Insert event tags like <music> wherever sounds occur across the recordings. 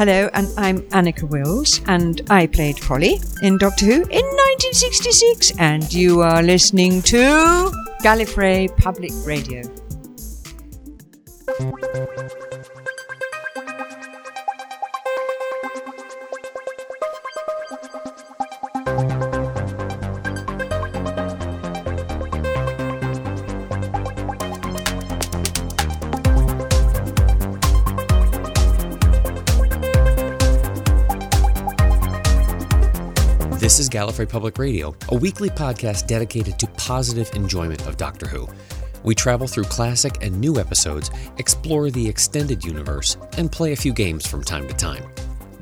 Hello, and I'm Anneke Wills, and I played Polly in Doctor Who in 1966, and you are listening to Gallifrey Public Radio. Is Gallifrey Public Radio, a weekly podcast dedicated to positive enjoyment of Doctor Who. We travel through classic and new episodes, explore the extended universe, and play a few games from time to time.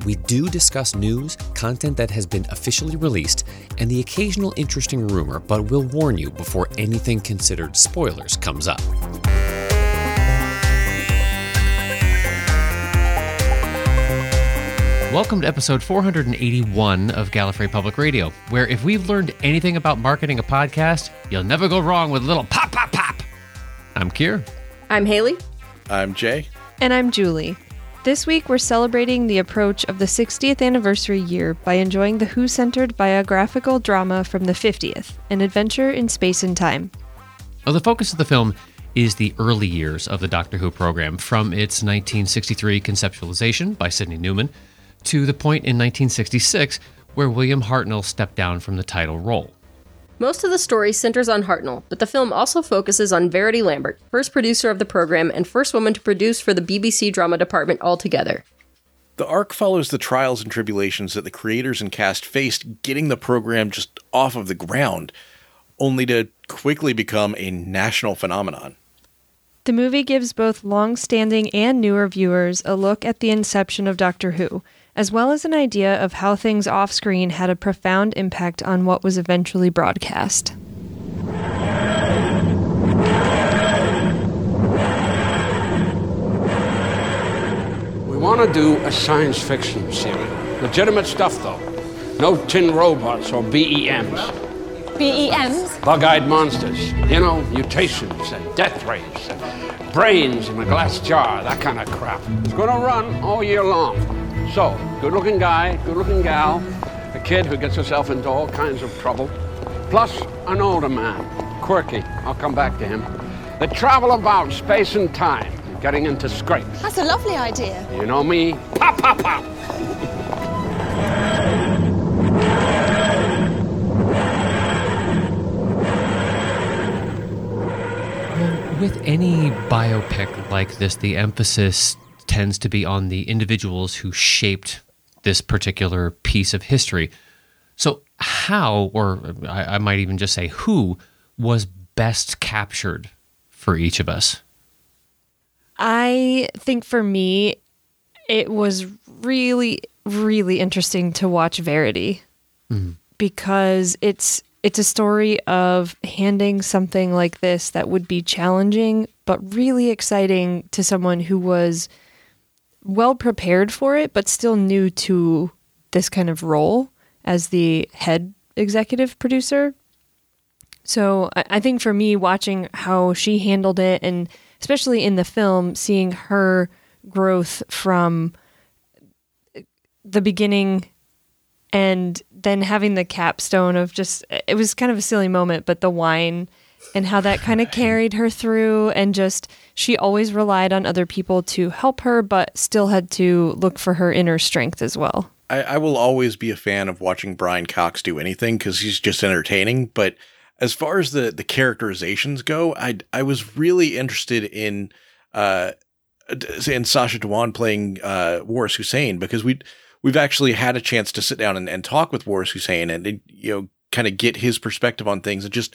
We do discuss news, content that has been officially released, and the occasional interesting rumor, but we'll warn you before anything considered spoilers comes up. Welcome to episode 481 of Gallifrey Public Radio, where if we've learned anything about marketing a podcast, you'll never go wrong with a little pop, pop, pop. I'm Kier. I'm Haley. I'm Jay. And I'm Julie. This week, we're celebrating the approach of the 60th anniversary year by enjoying the Who centered biographical drama from the 50th, an adventure in space and time. Well, the focus of the film is the early years of the Doctor Who program, from its 1963 conceptualization by Sydney Newman to the point in 1966 where William Hartnell stepped down from the title role. Most of the story centers on Hartnell, but the film also focuses on Verity Lambert, first producer of the program and first woman to produce for the BBC drama department altogether. The arc follows the trials and tribulations that the creators and cast faced getting the program just off of the ground, only to quickly become a national phenomenon. The movie gives both long standing and newer viewers a look at the inception of Doctor Who, as well as an idea of how things off screen had a profound impact on what was eventually broadcast. We want to do a science fiction series. Legitimate stuff, though. No tin robots or BEMs. BEMs? Bug eyed monsters. You know, mutations and death rays. And brains in a glass jar, that kind of crap. It's going to run all year long. So, good looking guy, good looking gal, a kid who gets herself into all kinds of trouble, plus an older man, quirky, I'll come back to him. They travel about space and time, getting into scrapes. That's a lovely idea. You know me? Pop, pop, pop! With any biopic like this, the emphasis tends to be on the individuals who shaped this particular piece of history. So, how, or I, I, might even just say who, was best captured for each of us? I think for me, it was really, really interesting to watch Verity mm-hmm. because it's it's a story of handing something like this that would be challenging but really exciting to someone who was well prepared for it, but still new to this kind of role as the head executive producer. So I think for me, watching how she handled it, and especially in the film, seeing her growth from the beginning and then having the capstone of just, it was kind of a silly moment, but the wine and how that kind of carried her through and just she always relied on other people to help her but still had to look for her inner strength as well. I, I will always be a fan of watching brian cox do anything because he's just entertaining but as far as the the characterizations go i i was really interested in uh in Sacha Dhawan playing uh Waris Hussein because we we've actually had a chance to sit down and, and talk with Waris Hussein and, and you know kind of get his perspective on things and just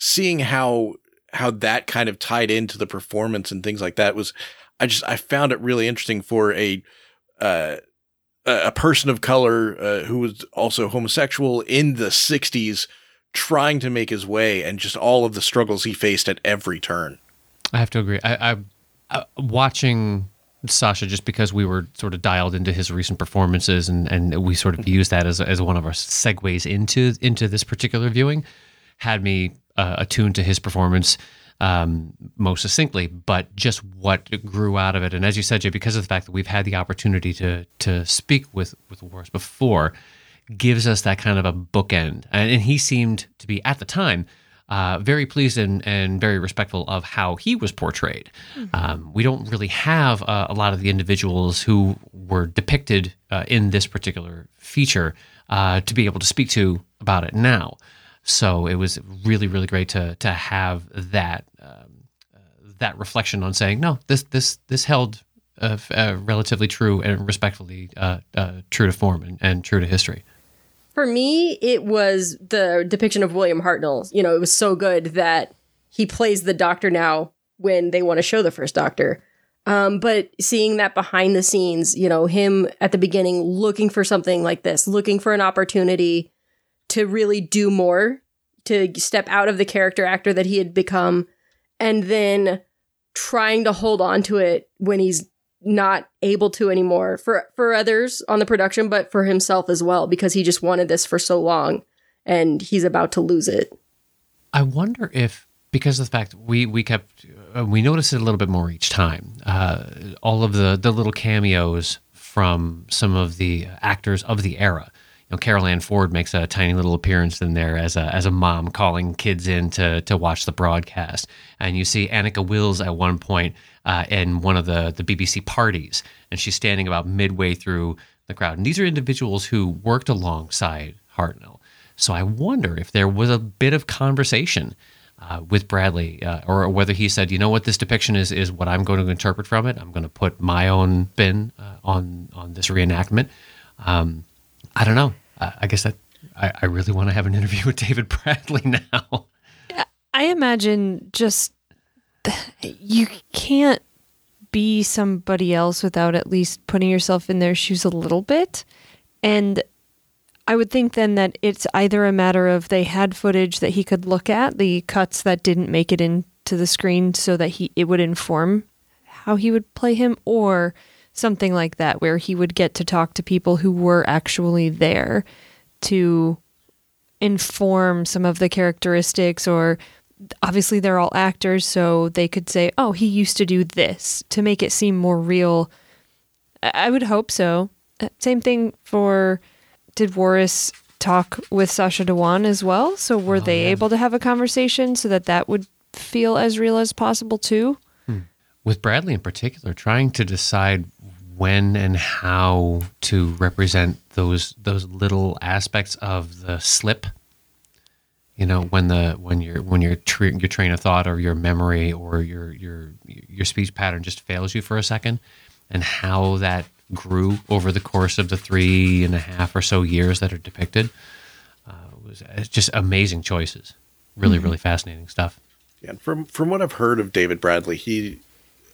seeing how how that kind of tied into the performance and things like that was I just I found it really interesting for a uh, a person of color uh, who was also homosexual in the 60s trying to make his way and just all of the struggles he faced at every turn. I have to agree. I, I uh, watching Sacha just because we were sort of dialed into his recent performances and, and we sort of used that as, as one of our segues into into this particular viewing had me uh, attuned to his performance. um, most succinctly, but just what grew out of it. And as you said, Jay, because of the fact that we've had the opportunity to to speak with with Waris before, gives us that kind of a bookend. And, and he seemed to be at the time. Uh, very pleased and, and very respectful of how he was portrayed. Um, we don't really have uh, a lot of the individuals who were depicted uh, in this particular feature uh, to be able to speak to about it now. So it was really, really great to to have that um, uh, that reflection on saying no, this this this held uh, uh, relatively true and respectfully uh, uh, true to form and, and true to history. For me, it was the depiction of William Hartnell. You know, it was so good that he plays the Doctor now when they want to show the first Doctor. Um, but seeing that behind the scenes, you know, him at the beginning looking for something like this, looking for an opportunity to really do more, to step out of the character actor that he had become, and then trying to hold on to it when he's not able to anymore for for others on the production but for himself as well because he just wanted this for so long and he's about to lose it I wonder if because of the fact we we kept uh, we noticed it a little bit more each time. Uh, all of the the little cameos from some of the actors of the era. Know, Carole Ann Ford makes a tiny little appearance in there as a as a mom calling kids in to to watch the broadcast, and you see Anneke Wills at one point uh, in one of the the BBC parties, and she's standing about midway through the crowd. And these are individuals who worked alongside Hartnell. So I wonder if there was a bit of conversation uh, with Bradley, uh, or whether he said, "You know what, this depiction is is what I'm going to interpret from it. I'm going to put my own spin uh, on on this reenactment." Um, I don't know. I, I guess that I, I really want to have an interview <laughs> with David Bradley now. I imagine just you can't be somebody else without at least putting yourself in their shoes a little bit. And I would think then that it's either a matter of they had footage that he could look at, the cuts that didn't make it into the screen so that he it would inform how he would play him or something like that where he would get to talk to people who were actually there to inform some of the characteristics or obviously they're all actors so they could say oh he used to do this to make it seem more real. I would hope so. Uh, same thing for did Waris talk with Sacha Dhawan as well? So were they able to have a conversation so that that would feel as real as possible too? With Bradley in particular, trying to decide when and how to represent those those little aspects of the slip. You know, when the when your when your your train of thought or your memory or your your your speech pattern just fails you for a second, and how that grew over the course of the three and a half or so years that are depicted uh, was just amazing choices. Really, really fascinating stuff. Yeah, and from from what I've heard of David Bradley, he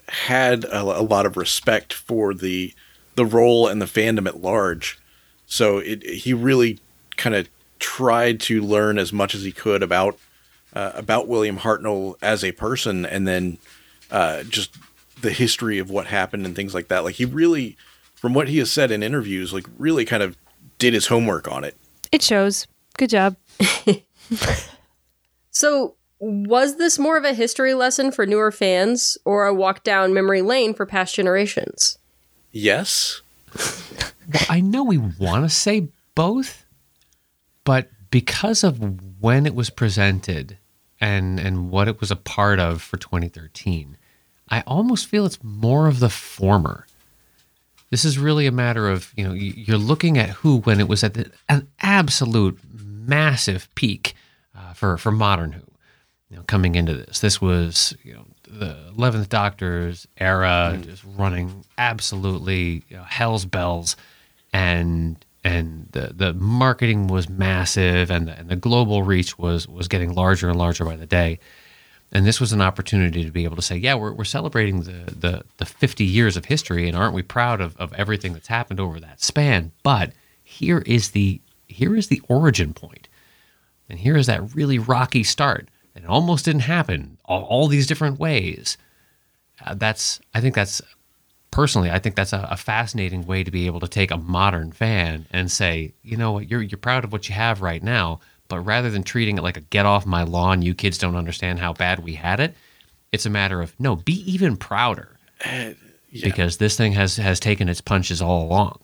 had a, a lot of respect for the the role and the fandom at large. So it, he really kind of tried to learn as much as he could about uh, about William Hartnell as a person, and then uh, just the history of what happened and things like that. Like he really, from what he has said in interviews, like really kind of did his homework on it. it shows good job <laughs> so was this more of a history lesson for newer fans or a walk down memory lane for past generations Yes, Well, I know we want to say both, but because of when it was presented and and what it was a part of for 2013, I almost feel it's more of the former. This is really a matter of you know you're looking at who when it was at the, an absolute massive peak uh, for for modern Who. You know, coming into this, this was you know the Eleventh Doctor's era, mm-hmm. just running absolutely you know, hell's bells, and and the the marketing was massive, and the, and the global reach was was getting larger and larger by the day. And this was an opportunity to be able to say, yeah, we're, we're celebrating the, the, the 50 years of history, and aren't we proud of, of everything that's happened over that span? But here is the here is the origin point, and here is that really rocky start. And it almost didn't happen all, all these different ways. Uh, that's I think that's personally I think that's a, a fascinating way to be able to take a modern fan and say, you know what, you're you're proud of what you have right now, but rather than treating it like a get off my lawn, you kids don't understand how bad we had it, It's a matter of no, be even prouder because this thing has has taken its punches all along.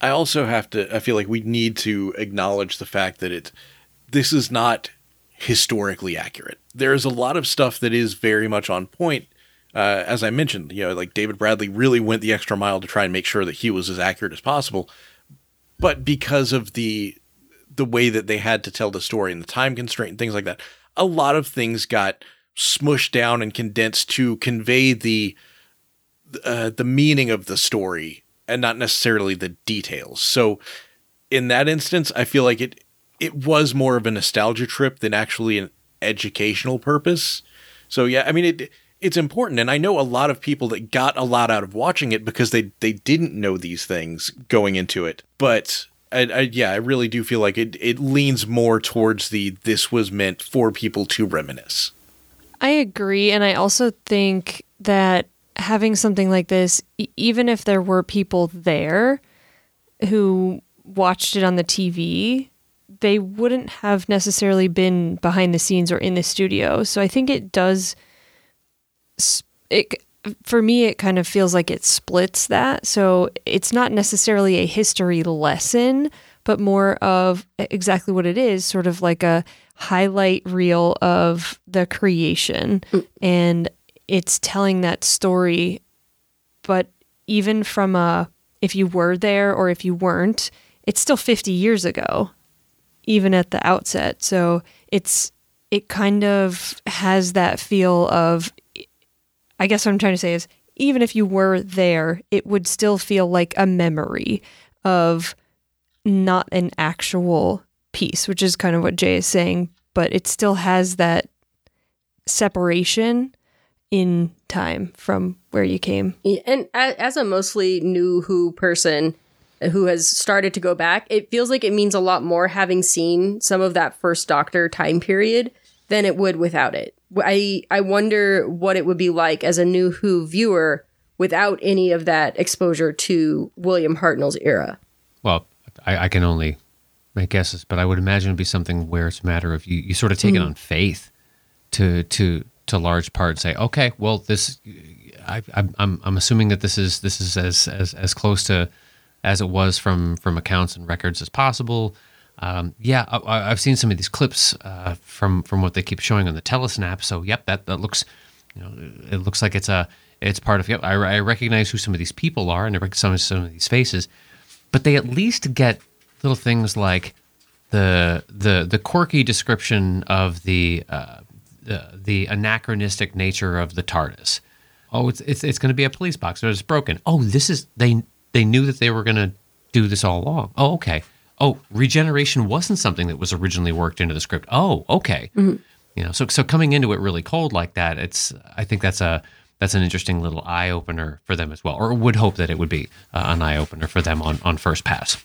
I also have to. I feel like we need to acknowledge the fact that it. This is not historically accurate. There is a lot of stuff that is very much on point. Uh, as I mentioned, you know, like David Bradley really went the extra mile to try and make sure that he was as accurate as possible. But because of the the way that they had to tell the story and the time constraint and things like that, a lot of things got smushed down and condensed to convey the uh, the meaning of the story and not necessarily the details. So in that instance, I feel like it it was more of a nostalgia trip than actually an educational purpose. So yeah, I mean it it's important and I know a lot of people that got a lot out of watching it because they they didn't know these things going into it. But I, I, yeah, I really do feel like it it leans more towards the this was meant for people to reminisce. I agree. And I also think that having something like this, e- even if there were people there who watched it on the TV, they wouldn't have necessarily been behind the scenes or in the studio. So I think it does. It for me, it kind of feels like it splits that. So it's not necessarily a history lesson, but more of exactly what it is, sort of like a highlight reel of the creation. Mm. And it's telling that story, but even from a if you were there or if you weren't, it's still 50 years ago, even at the outset. So it's it kind of has that feel of I guess what I'm trying to say is even if you were there, it would still feel like a memory of not an actual piece, which is kind of what Jay is saying, but it still has that separation in time from where you came. And as a mostly new Who person who has started to go back, it feels like it means a lot more having seen some of that first Doctor time period than it would without it. I I wonder what it would be like as a new Who viewer without any of that exposure to William Hartnell's era. Well, I, I can only make guesses, but I would imagine it'd be something where it's a matter of you, you sort of take it hmm. on faith to to to large part and say, okay, well, this I, I'm I'm I'm assuming that this is this is as as as close to as it was from from accounts and records as possible. Um, yeah, I- I've seen some of these clips uh, from from what they keep showing on the Telesnap. So, yep, that that looks, you know, it looks like it's a it's part of. Yep, I, I recognize who some of these people are and I recognize some of, these faces, but they at least get little things like the the the quirky description of the uh, the, the anachronistic nature of the TARDIS. Oh, it's it's, it's going to be a police box. It's broken. Oh, this is they they knew that they were going to do this all along. Oh, okay. Oh, regeneration wasn't something that was originally worked into the script. Oh, okay. You know, so so coming into it really cold like that, it's I think that's a that's an interesting little eye opener for them as well, or would hope that it would be uh, an eye opener for them on on first pass.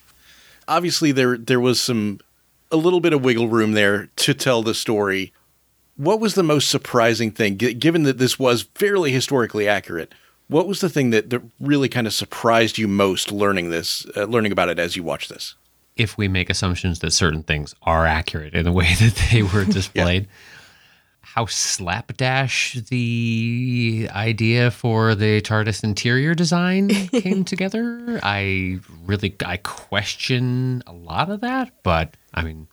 obviously there there was some a little bit of wiggle room there to tell the story. What was the most surprising thing, G- given that this was fairly historically accurate? What was the thing that, that really kind of surprised you most learning this, uh, learning about it as you watch this? if we make assumptions that certain things are accurate in the way <laughs> that they were displayed. How slapdash the idea for the TARDIS interior design <laughs> came together. I really I question a lot of that, but I mean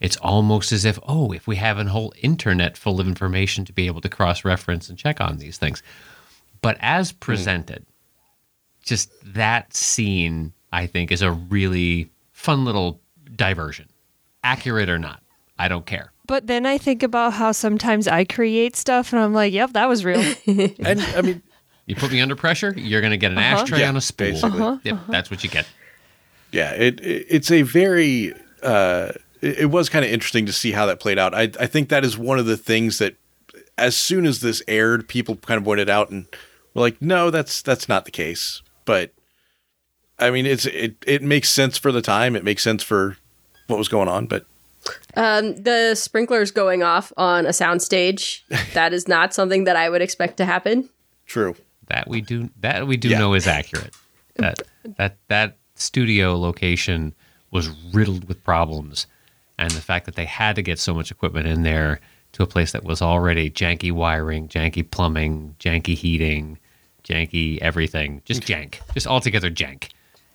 it's almost as if, oh, if we have a whole internet full of information to be able to cross reference and check on these things. But as hmm. presented, just that scene, I think, is a really fun little diversion. Accurate or not, I don't care. But then I think about how sometimes I create stuff and I'm like, yep, that was real. <laughs> And I mean, You put me under pressure, you're going to get an uh-huh. ashtray Yeah, on a spool. basically. Uh-huh. Yep, uh-huh. that's what you get. yeah, it, it it's a very uh, it, it was kind of interesting to see how that played out. I I think that is one of the things that as soon as this aired, people kind of pointed out and were like, no, that's that's not the case. But I mean, it's it it makes sense for the time. It makes sense for what was going on. But Um, the sprinklers going off on a soundstage, <laughs> that is not something that I would expect to happen. true. That we do that we do Yeah. know is accurate. That that that studio location was riddled with problems, and the fact that they had to get so much equipment in there to a place that was already janky wiring, janky plumbing, janky heating, janky everything, just jank, just altogether jank.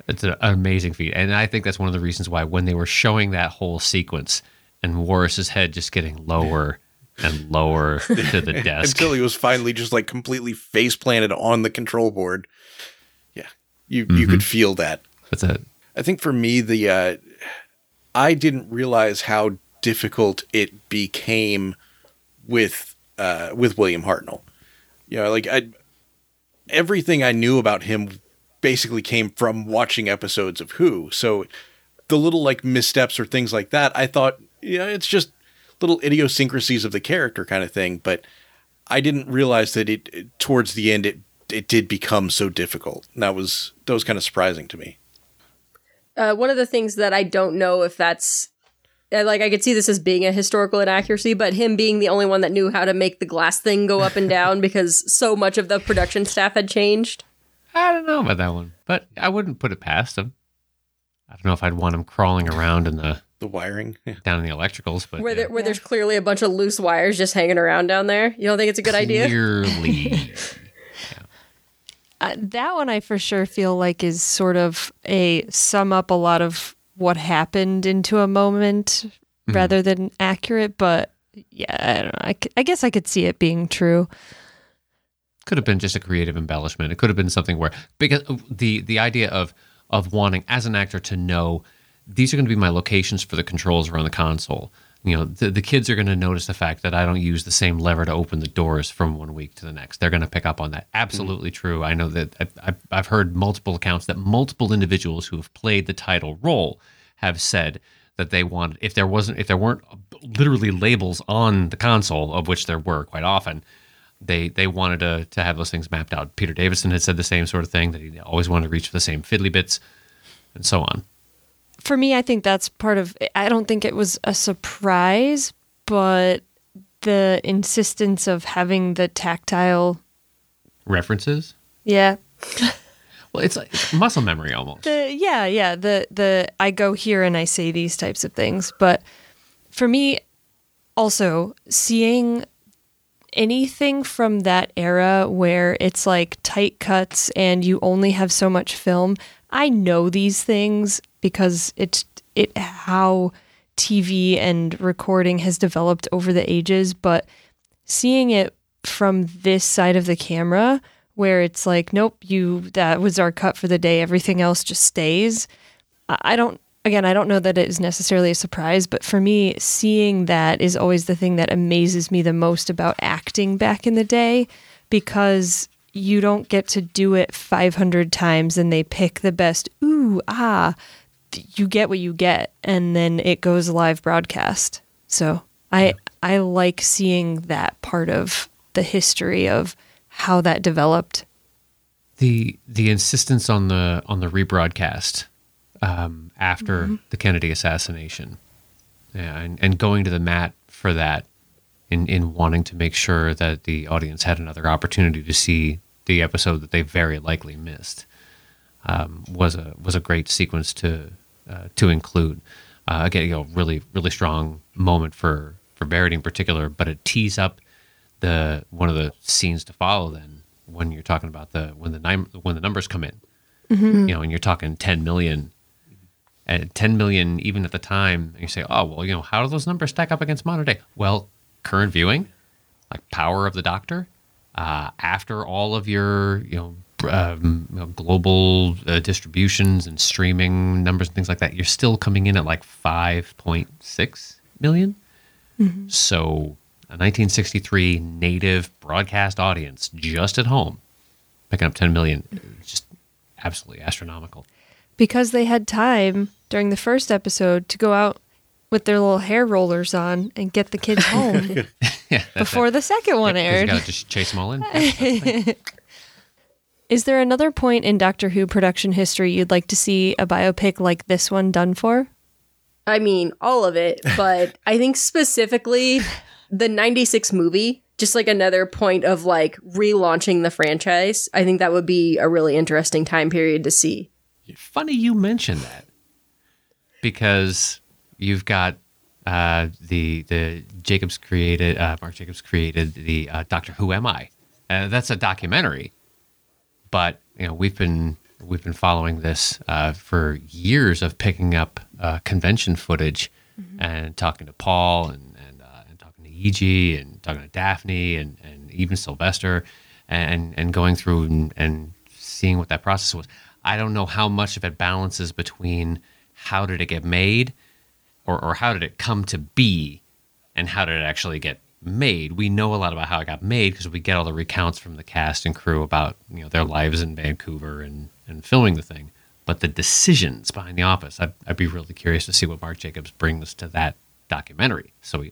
It's an amazing feat, and I think that's one of the reasons why when they were showing that whole sequence and Waris's head just getting lower and lower to the <laughs> desk until he was finally just like completely face planted on the control board. Yeah, you you could feel that. That's it. I think for me, the uh, I didn't realize how difficult it became with uh, with William Hartnell. You know, like I everything I knew about him basically came from watching episodes of Who. So the little like missteps or things like that, I thought, yeah, it's just little idiosyncrasies of the character kind of thing. But I didn't realize that it, towards the end it it did become so difficult. That was that was kind of surprising to me. Uh, one of the things that I don't know if that's like I could see this as being a historical inaccuracy, but him being the only one that knew how to make the glass thing go up and down <laughs> because so much of the production staff had changed. I don't know about that one, but I wouldn't put it past him. I don't know if I'd want him crawling around in the The wiring. Yeah. down in the electricals, but Where, yeah. there, where there's clearly a bunch of loose wires just hanging around down there. You don't think it's a good idea? Clearly. <laughs> Uh, that one I for sure feel like is sort of a sum up a lot of what happened into a moment mm-hmm. rather than accurate. But yeah, I don't know. I, I guess I could see it being true. could have been just a creative embellishment. It could have been something where because the the idea of of wanting as an actor to know these are going to be my locations for the controls around the console. You know, the, the kids are going to notice the fact that I don't use the same lever to open the doors from one week to the next. They're going to pick up on that. Absolutely mm-hmm. true. I know that I, I, I've heard multiple accounts that multiple individuals who have played the title role have said that they wanted if there wasn't if there weren't literally labels on the console of which there were quite often they they wanted to to have those things mapped out. Peter Davison had said the same sort of thing that he always wanted to reach for the same fiddly bits, and so on. For me, I think that's part of. I don't think it was a surprise, but the insistence of having the tactile. References. Yeah, Well, it's like muscle memory almost. the yeah yeah the the i go here and i say these types of things but for me also seeing anything from that era where it's like tight cuts and you only have so much film i know these things because it's it how tv and recording has developed over the ages but seeing it from this side of the camera where it's like nope you that was our cut for the day everything else just stays. I don't again i don't know that it is necessarily a surprise but for me seeing that is always the thing that amazes me the most about acting back in the day because you don't get to do it 500 times and they pick the best ooh ah you get what you get and then it goes live broadcast. So i i like seeing that part of the history of how that developed. The the insistence on the on the rebroadcast um, after the Kennedy assassination, yeah, and, and going to the mat for that, in in wanting to make sure that the audience had another opportunity to see the episode that they very likely missed, um, was a was a great sequence to uh, to include. Uh, again, you know, really really strong moment for for Verity in particular, but it tees up the one of the scenes to follow then when you're talking about the when the nine, when the numbers come in. You know and you're talking 10 million and 10 million even at the time and you say oh well you know how do those numbers stack up against modern day? Well current viewing like power of the doctor uh, after all of your you know um, you know, global uh, distributions and streaming numbers and things like that, you're still coming in at like 5.6 million. So, a 1963 native broadcast audience just at home picking up 10 million just absolutely astronomical. because they had time during the first episode to go out with their little hair rollers on and get the kids <laughs> home Yeah, before the second one You aired. got to just chase them all in. <laughs> Yeah, that's the thing. Is there another point in Doctor Who production history you'd like to see a biopic like this one done for? I mean, all of it, <laughs> but I think specifically the 96 movie, just like another point of like relaunching the franchise. I think that would be a really interesting time period to see. Funny you mention that because you've got uh, the the Jacobs created uh, Mark Jacobs created the uh, Doctor Who Am I? Uh, that's a documentary, but you know we've been we've been following this uh, for years of picking up uh, convention footage and talking to Paul and and, uh, and talking to Yee Jee and talking to Daphne and, and even Sylvester and and going through and, and seeing what that process was. I don't know how much of it balances between how did it get made or, or how did it come to be and how did it actually get made we know a lot about how it got made because we get all the recounts from the cast and crew about you know their lives in vancouver and, and filming the thing but the decisions behind the office I'd, I'd be really curious to see what mark jacobs brings to that documentary so we,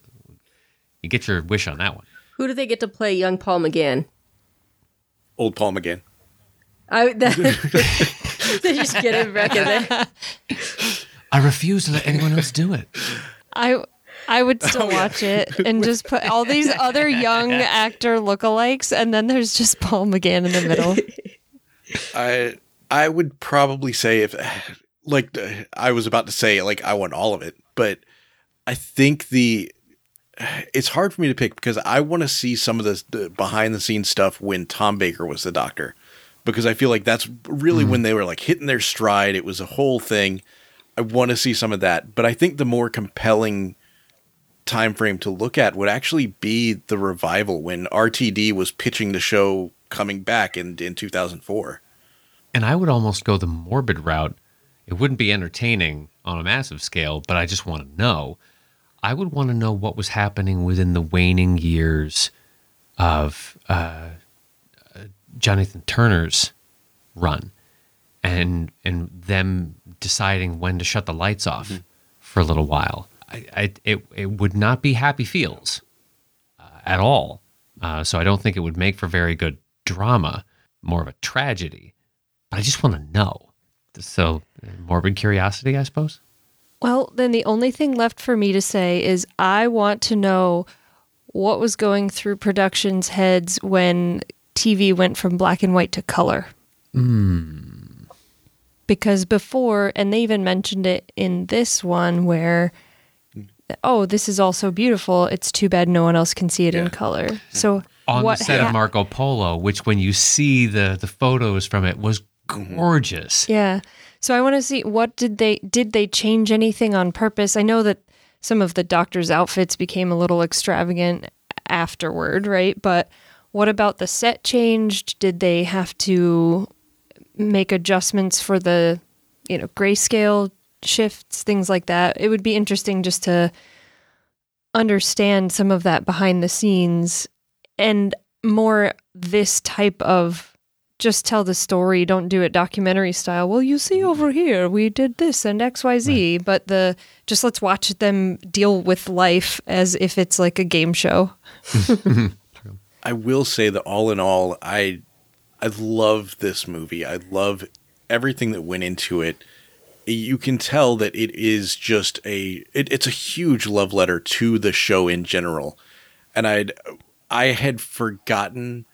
you get your wish on that one Who do they get to play young Paul McGann? Old Paul McGann. I <laughs> that, <laughs> they just get him back in there. i refuse to let anyone else do it I I would still <laughs> oh, watch it <laughs> and just put all these other <laughs> young actor lookalikes, and then there's just Paul McGann in the middle. I I would probably say if like I was about to say like I want all of it, but I think the it's hard for me to pick because I want to see some of the, the behind the scenes stuff when Tom Baker was the doctor because I feel like that's really when mm-hmm. they were like hitting their stride. It was a whole thing. I want to see some of that, but I think the more compelling time frame to look at would actually be the revival when RTD was pitching the show coming back in in 2004. And I would almost go the morbid route. It wouldn't be entertaining on a massive scale, but I just want to know. I would want to know what was happening within the waning years of uh, uh, John Nathan-Turner's run, and and them deciding when to shut the lights off for a little while. I, I it it would not be happy feels uh, at all. Uh, so I don't think it would make for very good drama. More of a tragedy but I just want to know. So, morbid curiosity, I suppose. Well, then the only thing left for me to say is I want to know what was going through production's heads when TV went from black and white to color. Because before, and they even mentioned it in this one where, oh, this is all so beautiful. It's too bad no one else can see it in color. So, On what the set ha- of Marco Polo, which when you see the the photos from it was mm-hmm. gorgeous. Yeah. So I want to see what did they did they change anything on purpose? I know that some of the doctor's outfits became a little extravagant afterward, right? But what about the set changed? Did they have to make adjustments for the, you know, grayscale shifts, things like that? It would be interesting just to understand some of that behind the scenes and more this type of just tell the story don't do it documentary style well you see over here we did this and xyz but the just let's watch them deal with life as if it's like a game show <laughs> <laughs> I will say that all in all, I I love this movie. I love everything that went into it. You can tell that it is just a it, it's a huge love letter to the show in general. And I'd I had forgotten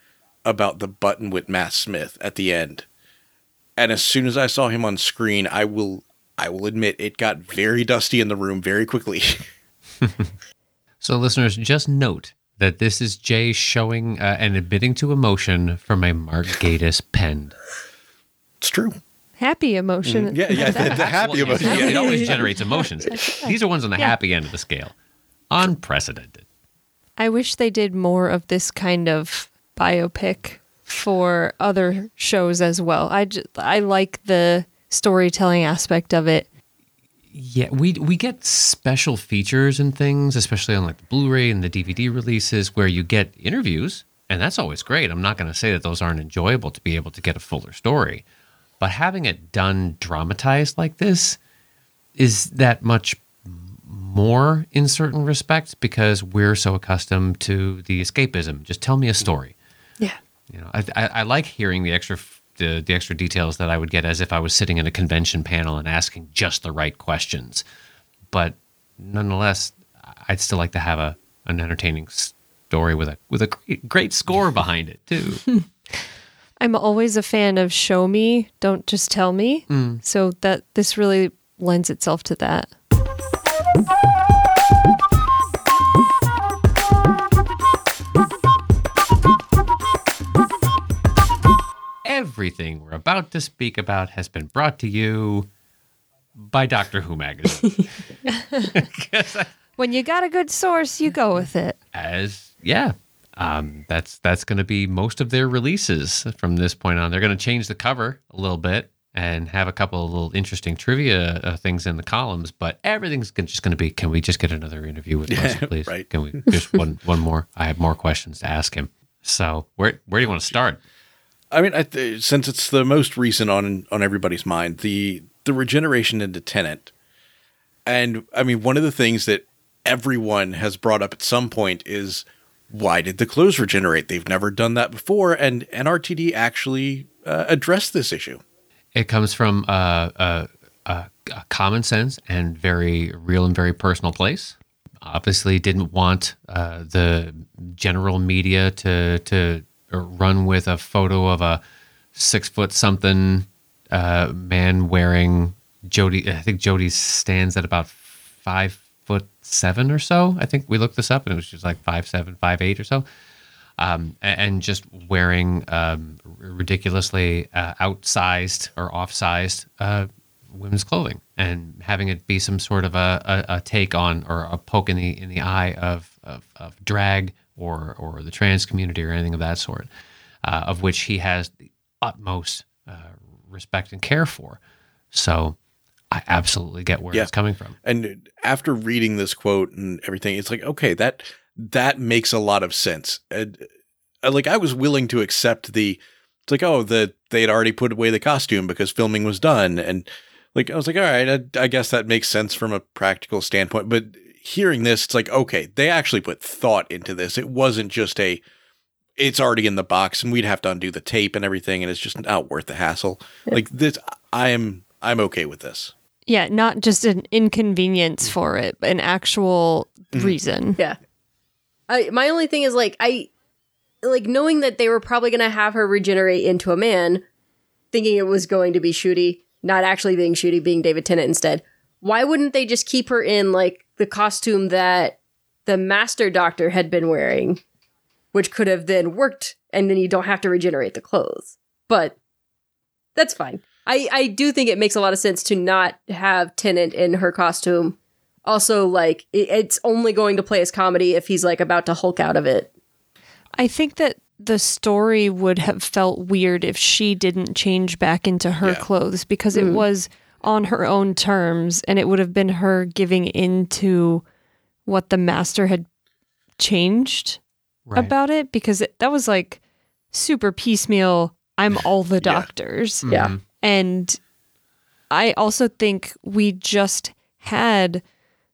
about the button with Matt Smith at the end. And as soon as I saw him on screen, I will I will admit it got very dusty in the room very quickly. <laughs> So, listeners, just note that this is Jay showing uh, and admitting to emotion from a Mark Gatiss pen. it's true. Happy emotion mm, Yeah, yeah, the, the happy Well, emotion. It always <laughs> generates emotions. These are ones on the happy end of the scale. Unprecedented. i wish they did more of this kind of biopic for other shows as well i just, i like the storytelling aspect of it Yeah, we we get special features and things, especially on like the Blu-ray and the DVD releases, where you get interviews, and that's always great. I'm not going to say that those aren't enjoyable to be able to get a fuller story, but having it done dramatized like this is that much more in certain respects because we're so accustomed to the escapism. Just tell me a story. yeah You know, I, I, I like hearing the extra the, the extra details that I would get as if I was sitting in a convention panel and asking just the right questions. But nonetheless, I'd still like to have a an entertaining story with a with a great, great score behind it too. <laughs> I'm always a fan of show me, don't just tell me. Mm. So that this really lends itself to that. Everything we're about to speak about has been brought to you by Doctor Who magazine. I- <laughs> <laughs> When you got a good source, you go with it. as yeah um, that's that's going to be most of their releases from this point on. They're going to change the cover a little bit and have a couple of little interesting trivia uh, things in the columns but everything's just going to be can we just get another interview with Russell <laughs> please? right. can we just one <laughs> one more? I have more questions to ask him. So where where do you want to start? I mean, I th- since it's the most recent on on everybody's mind, the the regeneration into Tennant, and I mean, one of the things that everyone has brought up at some point is why did the clothes regenerate? They've never done that before, and NRTD actually uh, addressed this issue. it comes from uh, a, a, a common sense and very real and very personal place. Obviously, didn't want uh, the general media to to run with a photo of a six foot something uh, man wearing Jodie. I think Jodie stands at about five foot seven or so. I think we looked this up, and it was just like five seven, five eight or so um, and just wearing um, ridiculously uh, outsized or off-sized uh, women's clothing, and having it be some sort of a, a, a take on or a poke in the in the eye of of, of drag or or the trans community or anything of that sort, uh, of which he has the utmost uh, respect and care for. So. I absolutely get where Yeah. it's coming from. And after reading this quote and everything, it's like, okay, that that makes a lot of sense. And uh, like I was willing to accept the it's like, oh, the they had already put away the costume because filming was done. And like I was like, all right, I, I guess that makes sense from a practical standpoint. But hearing this, it's like, okay, they actually put thought into this. It wasn't just a it's already in the box and we'd have to undo the tape and everything, and it's just not worth the hassle. Like this I am I'm okay with this. Yeah, not just an inconvenience mm. for it, but an actual mm. reason. Yeah. I my only thing is like I like knowing that they were probably gonna have her regenerate into a man, thinking it was going to be Ncuti, not actually being Ncuti, being David Tennant instead. Why wouldn't they just keep her in like the costume that the Master Doctor had been wearing, which could have then worked, and then you don't have to regenerate the clothes. But that's fine. I I do think it makes a lot of sense to not have Tennant in her costume also like it, it's only going to play as comedy if he's like about to hulk out of it I think that the story would have felt weird if she didn't change back into her Yeah. clothes because it mm. was on her own terms and it would have been her giving into what the master had changed about it because it, that was like super piecemeal. I'm all the doctors. yeah mm-hmm. And I also think we just had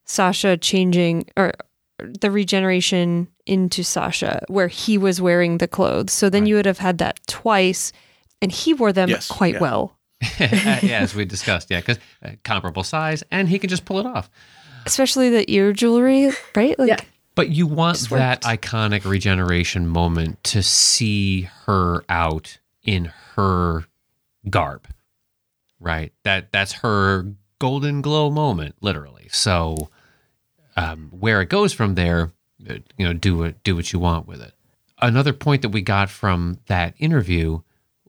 Sacha changing or the regeneration into Sacha where he was wearing the clothes. So then you would have had that twice and he wore them Yes, quite yeah. well. <laughs> yeah, as we discussed, yeah, because uh, comparable size, and he can just pull it off. Especially the ear jewelry, right? Like Yeah. But you want that worked. iconic regeneration moment to see her out in her garb, right? That that's her golden glow moment, literally. So, um, where it goes from there, uh, you know, do it, do what you want with it. Another point that we got from that interview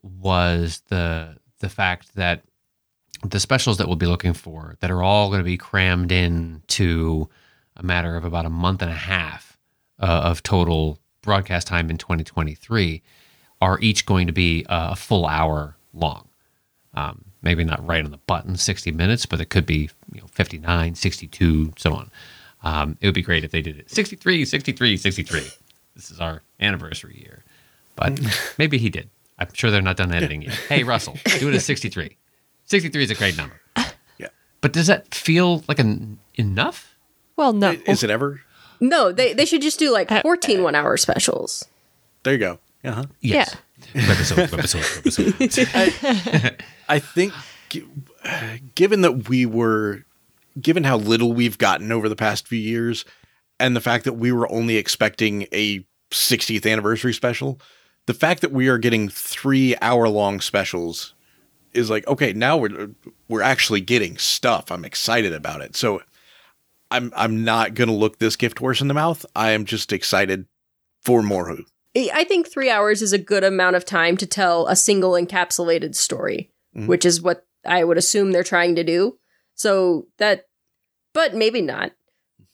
was the the fact that the specials that we'll be looking for that are all going to be crammed in to a matter of about a month and a half uh, of total broadcast time in 2023 are each going to be uh, a full hour long. Um, maybe not right on the button, 60 minutes, but it could be you know 59, 62, so on. Um, it would be great if they did it 63, 63, 63. This is our anniversary year. But <laughs> maybe he did. I'm sure they're not done editing yet. Hey, Russell, do it at <laughs> 63. 63 is a great number. Yeah. But does that feel like an enough? well, no. Is it ever? no they they should just do like 14 one hour specials There you go. Uh-huh. Yes. Webisodes. I think, given that we were, given how little we've gotten over the past few years, and the fact that we were only expecting a 60th anniversary special, the fact that we are getting three hour long specials is like, okay, now we're we're actually getting stuff. I'm excited about it. So I'm I'm not gonna look this gift horse in the mouth. I am just excited for more Who. I think three hours is a good amount of time to tell a single encapsulated story, Mhm. which is what I would assume they're trying to do. So that, but maybe not.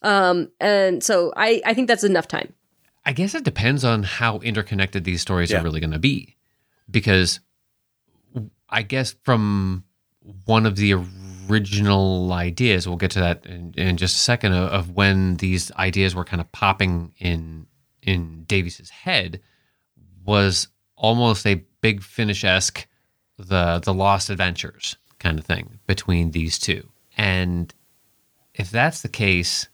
Um, and so I, I think that's enough time. I guess it depends on how interconnected these stories Yeah. are really going to be. Because I guess from one of the original ideas, we'll get to that in, in just a second, of, of when these ideas were kind of popping in in Davies's head, was almost a big finish esque the the Lost Adventures kind of thing between these two. And if that's the case,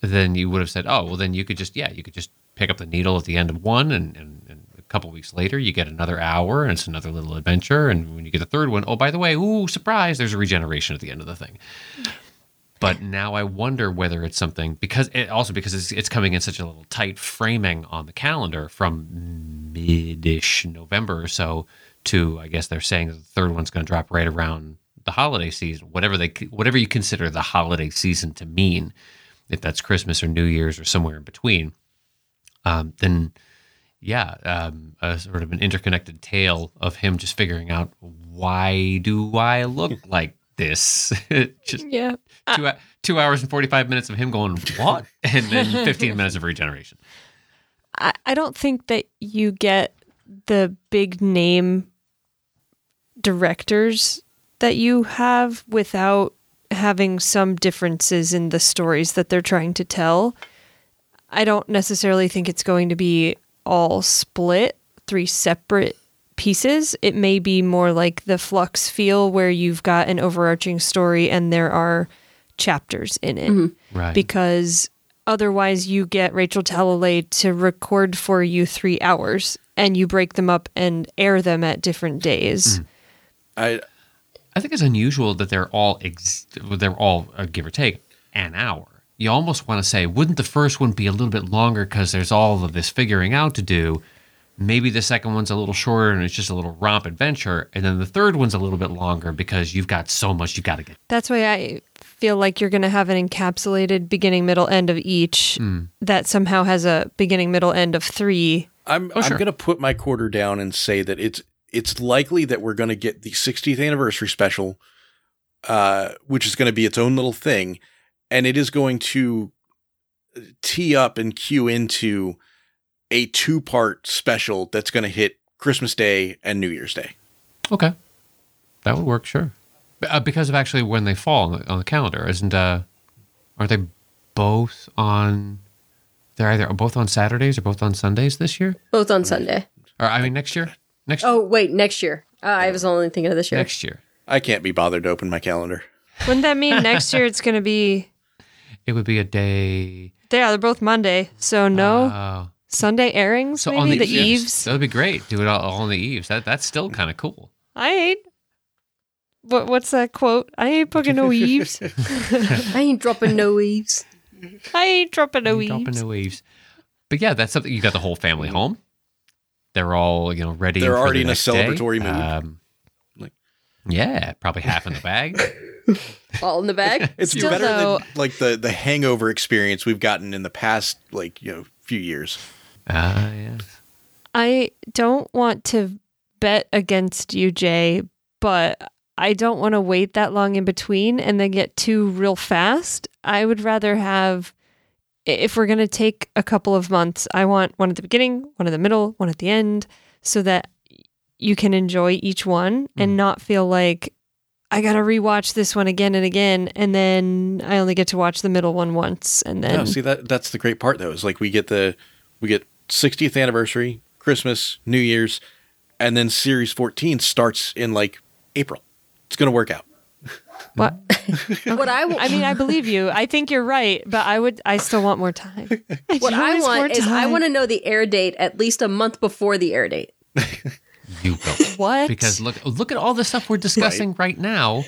then you would have said, oh, well, then you could just, yeah, you could just pick up the needle at the end of one, and, and, and a couple weeks later, you get another hour, and it's another little adventure. And when you get the third one, oh, by the way, ooh, surprise, there's a regeneration at the end of the thing. But now I wonder whether it's something because it also because it's, it's coming in such a little tight framing on the calendar from mid-ish November or so to I guess they're saying the third one's going to drop right around the holiday season, whatever they whatever you consider the holiday season to mean, if that's Christmas or New Year's or somewhere in between, um, then yeah, um, a sort of an interconnected tale of him just figuring out why do I look like this? <laughs> just Yeah. two, two hours and 45 minutes of him going, what? <laughs> And then <laughs> 15 minutes of regeneration. I, I don't think that you get the big name directors that you have without having some differences in the stories that they're trying to tell. I don't necessarily think it's going to be all split, three separate pieces. It may be more like the Flux feel where you've got an overarching story and there are chapters in it Right. because otherwise you get Rachel Talalay to record for you three hours and you break them up and air them at different days. I I think it's unusual that they're all ex- they're all uh, give or take an hour. You almost want to say, wouldn't the first one be a little bit longer because there's all of this figuring out to do? Maybe the second one's a little shorter and it's just a little romp adventure, and then the third one's a little bit longer because you've got so much you've got to get. That's why I feel like you're going to have an encapsulated beginning, middle, end of each that somehow has a beginning, middle, end of three. I'm Oh, I'm gonna put my quarter down and say that it's it's likely that we're gonna get the 60th anniversary special, uh, which is gonna be its own little thing, and it is going to tee up and cue into a two part special that's gonna hit Christmas Day and New Year's Day. Okay, that would work, sure. B- Uh, because of actually when they fall on the, on the calendar, isn't? Uh, aren't they both on? They're either both on Saturdays or both on Sundays this year, Both on Sunday. or I mean next year. Next Oh, wait, next year. Uh, I was only thinking of this year. next year, I can't be bothered to open my calendar. Wouldn't that mean next year it's going to be? <laughs> it would be a day. Yeah, they're both Monday. So no Oh. Sunday airings, so maybe on the, the, eves. eves. That would be great. Do it all, all on the eves. That that's still kind of cool. I ain't. What what's that quote? I ain't booking no eaves. <laughs> <laughs> I ain't dropping no eaves. I ain't dropping no Dropping eaves. no eaves. But yeah, that's something. You got the whole family home. They're all you know ready. They're for already the in a next day. celebratory mood. Um, Like- yeah, probably half in the bag. <laughs> All in the bag. It's Still, better though- than like the the hangover experience we've gotten in the past like you know few years. Ah, yeah. I don't want to bet against you, Jay, but I don't want to wait that long in between and then get too real fast. I would rather have, if we're going to take a couple of months, I want one at the beginning, one in the middle, one at the end, so that you can enjoy each one and not feel like I got to rewatch this one again and again. And then I only get to watch the middle one once. And then No, see that that's the great part though. Is like we get the we get 60th anniversary, Christmas, New Year's, and then series 14 starts in like April. It's going to work out. <laughs> what? <laughs> What I w- I mean, I believe you. I think you're right, but I would. I still want more time. <laughs> what I want is I want to know the air date at least a month before the air date. You go. What? Because look, look at all the stuff we're discussing right, now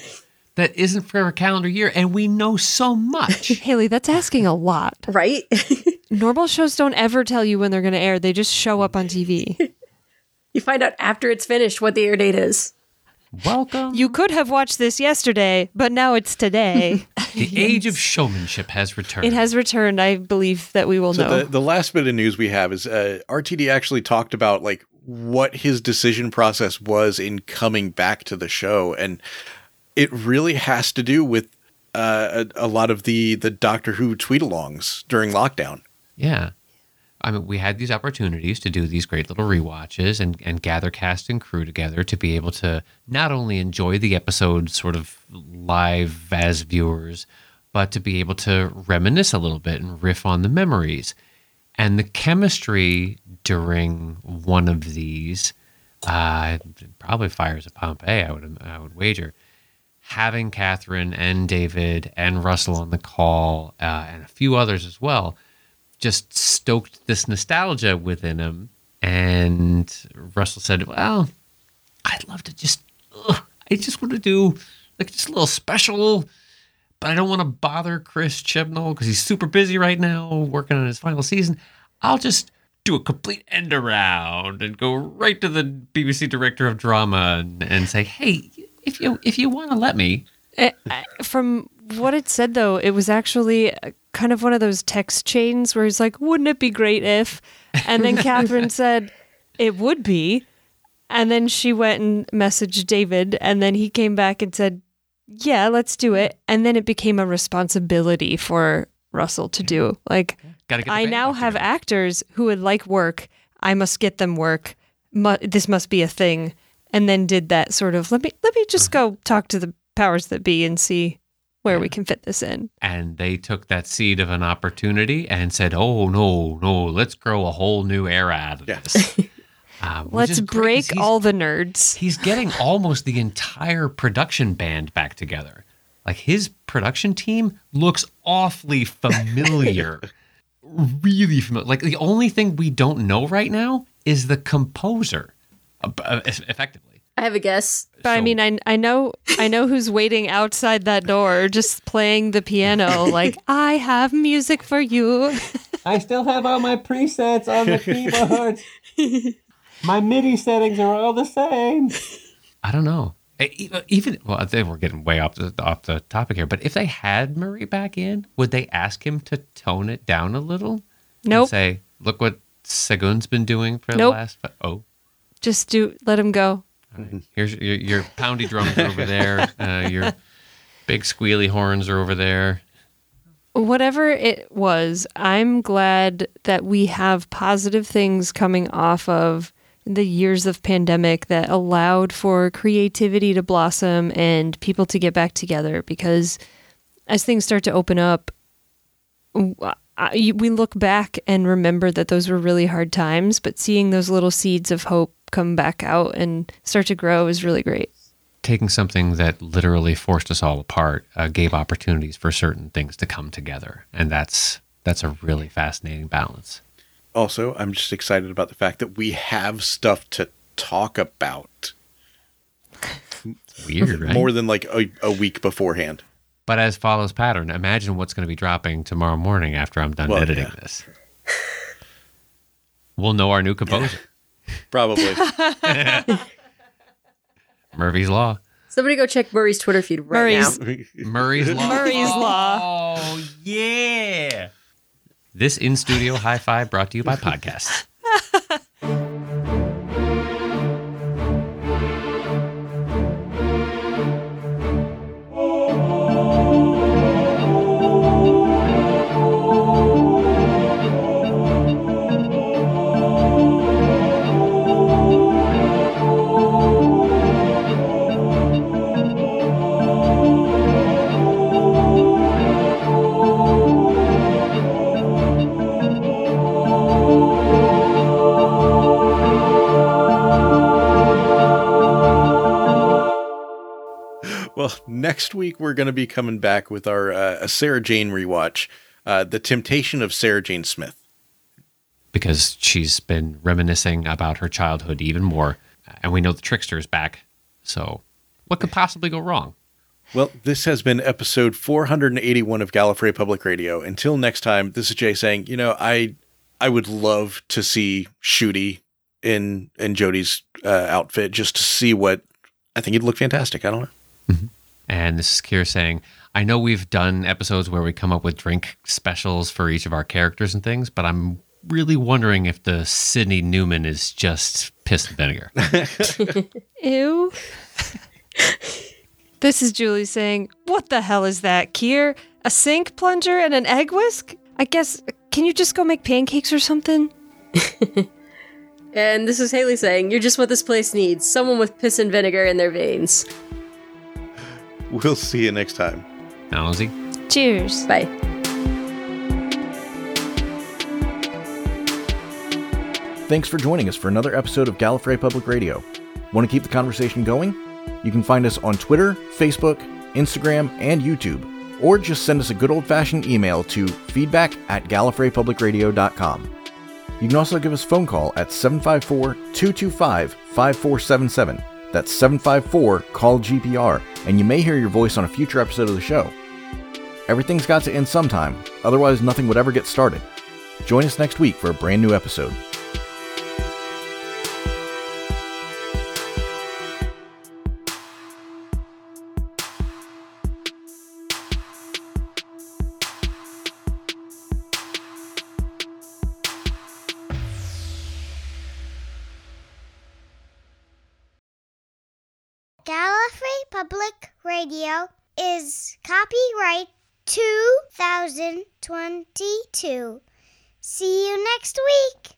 that isn't for a calendar year, and we know so much. <laughs> Haley, that's asking a lot. Right? <laughs> Normal shows don't ever tell you when they're going to air. They just show up on TV. you find out after it's finished what the air date is. Welcome. You could have watched this yesterday, but now it's today. <laughs> the age of showmanship has returned. it has returned. I believe that we will So know. the, the last bit of news we have is uh, RTD actually talked about like what his decision process was in coming back to the show, and it really has to do with uh, a, a lot of the the Doctor Who tweet-alongs during lockdown. Yeah. I mean, we had these opportunities to do these great little rewatches and, and gather cast and crew together to be able to not only enjoy the episode sort of live as viewers, but to be able to reminisce a little bit and riff on the memories. And the chemistry during one of these uh, probably fires at Pompeii, I would, I would wager having Catherine and David and Russell on the call uh, and a few others as well just stoked this nostalgia within him. And Russell said, Well, I'd love to just, ugh, I just want to do like just a little special, but I don't want to bother Chris Chibnall because he's super busy right now working on his final season. I'll just do a complete end around and go right to the BBC director of drama and, and say, Hey, if you if you want to let me, Eh, From what it said, though, it was actually uh, kind of one of those text chains where he's like, "Wouldn't it be great if?" And then <laughs> Catherine said, "It would be." And then she went and messaged David, and then he came back and said, "Yeah, let's do it." And then it became a responsibility for Russell to do. Like. I now have actors who would like work. I must get them work. Mu- this must be a thing. And then did that sort of let me let me just Uh-huh. go talk to the powers that be and see where we can fit this in. and they took that seed of an opportunity and said, "Oh no, no, let's grow a whole new era out of Yeah. this." Um, <laughs> which Let's is great 'cause break all the nerds. He's getting <laughs> almost the entire production band back together. Like his production team looks awfully <laughs> familiar, really familiar. Like the only thing we don't know right now is the composer, uh, uh, Uh, effectively. I have a guess. But I mean, I I know I know who's waiting outside that door, just playing the piano. <laughs> Like I have music for you. <laughs> I still have all my presets on the keyboard. <laughs> my MIDI settings are all the same. I don't know. Even well, I think we're getting way off the off the topic here. But if they had Murray back in, would they ask him to tone it down a little? And Nope. say, look what Segun's been doing for the last. fi- Oh, Just do let him go. right. here's your, your poundy drums are over there. <laughs> Uh, your big squealy horns are over there. whatever it was, I'm glad that we have positive things coming off of the years of pandemic that allowed for creativity to blossom and people to get back together because as things start to open up I- we look back and remember that those were really hard times but seeing those little seeds of hope come back out and start to grow is really great Taking something that literally forced us all apart uh, gave opportunities for certain things to come together, and that's that's a really fascinating balance. Also, I'm just excited about the fact that we have stuff to talk about Weird, right? more than like a, a week beforehand. But as follows pattern, imagine what's going to be dropping tomorrow morning after I'm done Well, editing yeah. this. We'll know our new composer, <laughs> Probably. <laughs> Murphy's Law. Somebody go check Murray's Twitter feed right Murray's- now. Murray's Law. Murray's Law. Oh, yeah. This in studio high five brought to you by podcasts. <laughs> next week we're going to be coming back with our uh, a Sarah Jane rewatch, uh, The Temptation of Sarah Jane Smith. because she's been reminiscing about her childhood even more. And we know the trickster is back. So, what could possibly go wrong? Well, this has been episode 481 of Gallifrey Public Radio. Until next time, this is Jay saying, you know, I I would love to see Ncuti in in Jodie's uh, outfit just to see what I think he'd look fantastic. I don't know. And this is Kier saying, I know we've done episodes where we come up with drink specials for each of our characters and things, but I'm really wondering if the Sydney Newman is just piss and vinegar. <laughs> <laughs> Ew. this is Julie saying, What the hell is that, Kier? A sink plunger and an egg whisk? I guess, can you just go make pancakes or something? <laughs> And this is Haley saying, You're just what this place needs someone with piss and vinegar in their veins. <laughs> We'll see you next time. now, Lizzie? Cheers. Bye. Thanks for joining us for another episode of Gallifrey Public Radio. Want to keep the conversation going? You can find us on Twitter, Facebook, Instagram, and YouTube, or just send us a good old fashioned email to feedback at gallifreypublicradio.com. You can also give us a phone call at 754 225 5477. That's 754 Call GPR, and you may hear your voice on a future episode of the show. Everything's got to end sometime, otherwise, nothing would ever get started. Join us next week for a brand new episode. Radio is copyright 2022. See you next week.